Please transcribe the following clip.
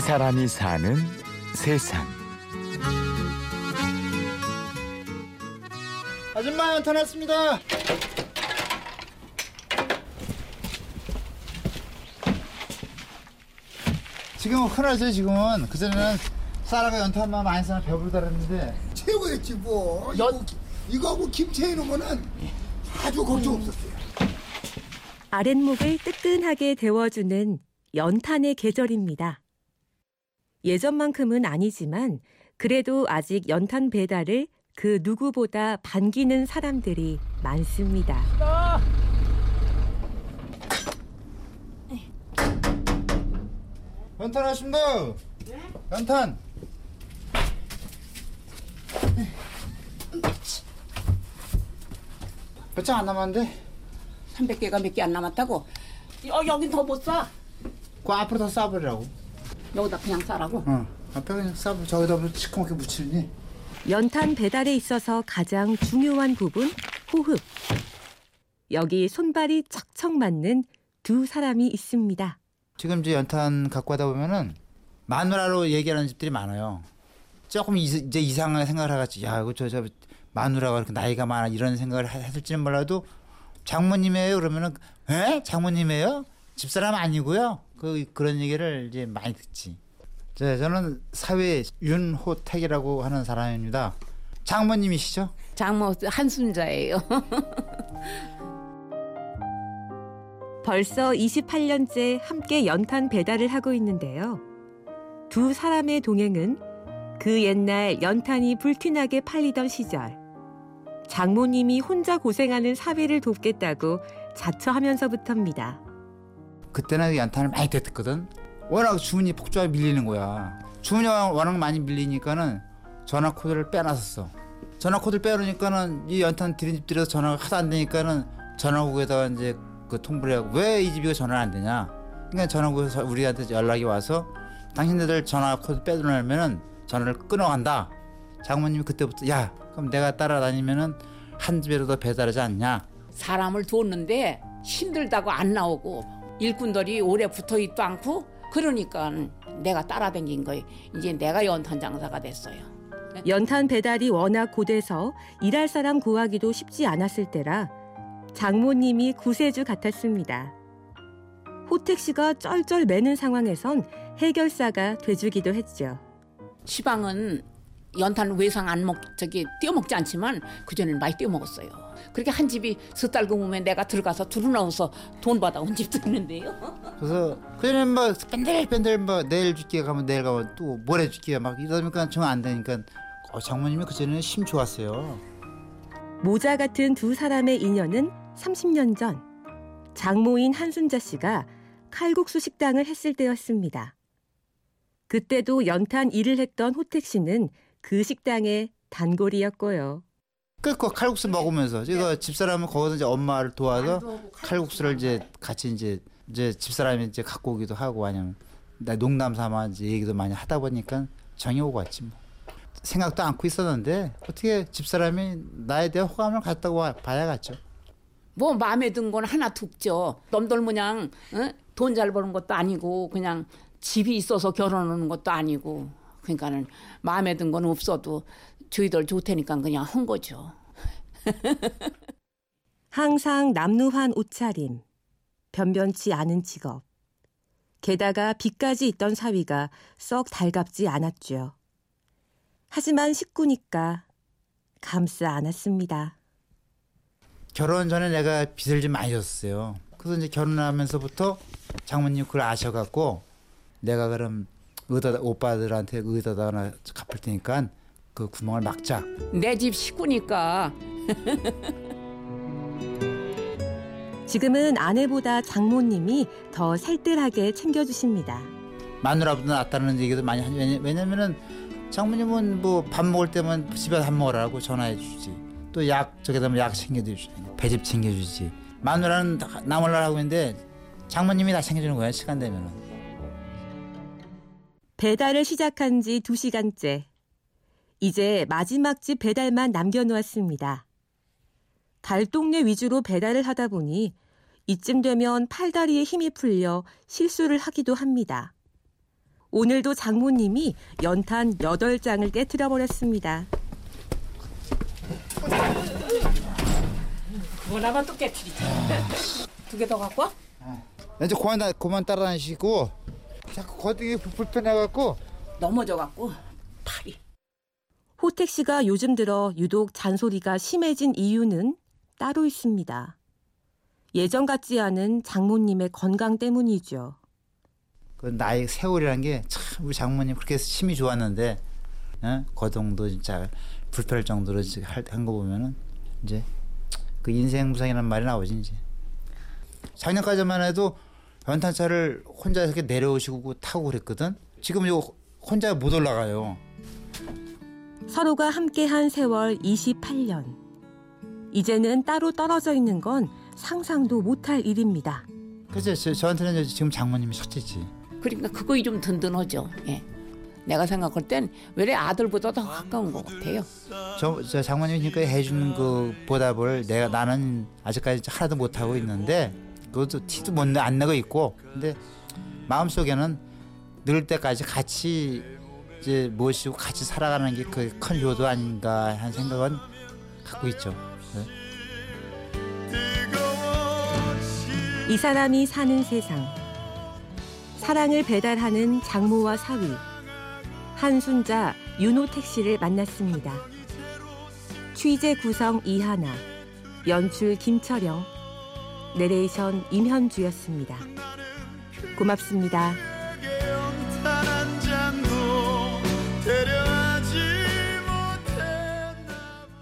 이 사람이 사는 세상. 아줌마 연탄 왔습니다. 지금 흔하죠 지금은 그전에는 쌀하고 연탄만 많이 쓰면 배부르다 그랬는데 최고였지 뭐. 이거, 이거하고 김치 이런 거는 아주 걱정 없었어요. 아랫목을 뜨끈하게 데워주는 연탄의 계절입니다. 예전만큼은 아니지만 그래도 아직 연탄 배달을 그 누구보다 반기는 사람들이 많습니다. 연탄 왔습니다. 연탄. 몇 장 안 남았는데? 300개가 몇 개 안 남았다고? 어, 여긴 더못 사. 그 앞으로 다 싸버리라고. 여기다 그냥 싸라고? 어. 앞에 그냥 싸버 저기다 뭐 시커멓게 묻히니. 연탄 배달에 있어서 가장 중요한 부분 호흡. 여기 손발이 척척 맞는 두 사람이 있습니다. 지금 이제 연탄 갖고 하다 보면은 마누라로 얘기하는 집들이 많아요. 조금 이- 이제 이상하게 생각을 하겠지. 야, 이거 저, 저 마누라가 그렇게 나이가 많아 이런 생각을 하- 했을지는 몰라도 장모님이에요 그러면은 에? 장모님이에요? 집사람 아니고요. 그 그런 얘기를 이제 많이 듣지. 저, 저는 사회 윤호택이라고 하는 사람입니다. 장모님이시죠? 장모 한순자예요. 벌써 28년째 함께 연탄 배달을 하고 있는데요. 두 사람의 동행은 그 옛날 연탄이 불티나게 팔리던 시절 장모님이 혼자 고생하는 사위를 돕겠다고 자처하면서부터입니다. 그때는 연탄을 많이 뗐거든. 워낙 주문이 폭주하게 밀리는 거야. 주문이 워낙 많이 밀리니까는 전화 코드를 빼놨었어. 전화 코드를 빼놓으니까는 이 연탄 드린 집들에서 전화가 하도 안 되니까는 전화국에다가 이제 그 통보를 하고 왜 이 집이 전화가 안 되냐. 그러니까 전화국에서 우리한테 연락이 와서 당신네들 전화 코드 빼놓으면은 전화를 끊어간다. 장모님이 그때부터 야 그럼 내가 따라다니면은 한 집이라도 배달하지 않냐. 사람을 뒀는데 힘들다고 안 나오고 일꾼들이 오래 붙어 있도 않고 그러니까 내가 따라다닌 거예요. 이제 내가 연탄 장사가 됐어요. 연탄 배달이 워낙 고돼서 일할 사람 구하기도 쉽지 않았을 때라 장모님이 구세주 같았습니다. 호택 씨가 쩔쩔 매는 상황에선 해결사가 돼주기도 했죠. 시방은 연탄 외상 안 먹, 저기 떼어먹지 않지만 그전에는 많이 떼어먹었어요. 그렇게 한 집이 서달 금으면 내가 들어가서 두루나와서 돈 받아온 집도 있는데요. 그래서 그전에 뭐 뺀들뺀들 뭐 내일 줄게 가면 내일 가면 또 모레 줄게 막 이러니까 정 안 되니까 어, 장모님이 그전에는 심 좋았어요. 모자 같은 두 사람의 인연은 30년 전 장모인 한순자 씨가 칼국수 식당을 했을 때였습니다. 그때도 연탄 일을 했던 호택 씨는 그 식당의 단골이었고요. 그거 칼국수 먹으면서 제가 집사람은 거기서 이제 엄마를 도와서 칼국수를 이제 같이 이제 이제 집사람이 이제 갖고 오기도 하고 아니면 나 농담 삼아 이제 얘기도 많이 하다 보니까 정이 오고 왔지 뭐. 생각도 않고 있었는데 어떻게 집사람이 나에 대한 호감을 갖다고 와- 봐야겠죠. 뭐 마음에 든 건 하나 둡죠. 넘들 그냥 어? 돈잘 버는 것도 아니고 그냥 집이 있어서 결혼하는 것도 아니고 그러니까는 마음에 든 건 없어도 저희들 좋다니까 그냥 한 거죠. 항상 남루한 옷차림, 변변치 않은 직업. 게다가 빚까지 있던 사위가 썩 달갑지 않았죠. 하지만 식구니까 감싸 안았습니다. 결혼 전에 내가 빚을 좀 많이 졌어요. 그래서 이제 결혼하면서부터 장모님 그걸 아셔갖고 내가 그럼 의다 오빠들한테 의다다 하나 갚을 테니까 그 구멍을 막자. 내 집 식구니까 지금은 아내보다 장모님이 더 살뜰하게 챙겨주십니다. 마누라보다 낫다는 얘기도 많이 하죠. 왜냐- 왜냐면은 장모님은 뭐 밥 먹을 때만 집에 밥 먹으라고 전화해 주지. 또 약 저기다 약 챙겨주지. 배즙 챙겨주지. 마누라는 다- 나 몰라 하고 있는데 장모님이 다 챙겨주는 거야 시간 되면은. 배달을 시작한 지 2시간째. 이제 마지막 집 배달만 남겨놓았습니다. 달동네 위주로 배달을 하다 보니 이쯤 되면 팔다리에 힘이 풀려 실수를 하기도 합니다. 오늘도 장모님이 연탄 8장을 깨뜨려 버렸습니다. 뭐 나만 또 깨트리지. 두 개 더 갖고 와? 이제 그만 다- 그만 따라다니시고 자꾸 거기 불편해갖고 넘어져 갖고 팔이. 호택 씨가 요즘 들어 유독 잔소리가 심해진 이유는 따로 있습니다. 예전 같지 않은 장모님의 건강 때문이죠. 그 나이 세월이란 게 참 우리 장모님 그렇게 힘이 좋았는데 어? 거동도 진짜 불편할 정도로 한거 보면은 이제 그 인생 무상이라는 말이 나오지 이제 작년까지만 해도 연탄차를 혼자 이렇게 내려오시고 타고 그랬거든 지금 이거 혼자 못 올라가요 서로가 함께한 세월 28년. 이제는 따로 떨어져 있는 건 상상도 못할 일입니다. 저, 저한테는 지금 장모님이 첫째지 그러니까 그거 좀 든든하죠. 예. 내가 생각할 땐왜 아들보다 더 가까운 것 같아요. 저, 저 장모님이 지금까지 해주는 그 보답을 내가 나는 아직까지 하나도 못 하고 있는데 그것도 티도 못 안 내고 있고 근데 마음속에는 늘 때까지 같이 이제 모시고 같이 살아가는 게 그 큰 효도 아닌가 하는 생각은 갖고 있죠. 네. 이 사람이 사는 세상. 사랑을 배달하는 장모와 사위. 한순자 윤호택 씨를 만났습니다. 취재 구성 이하나, 연출 김철영, 내레이션 임현주였습니다. 고맙습니다.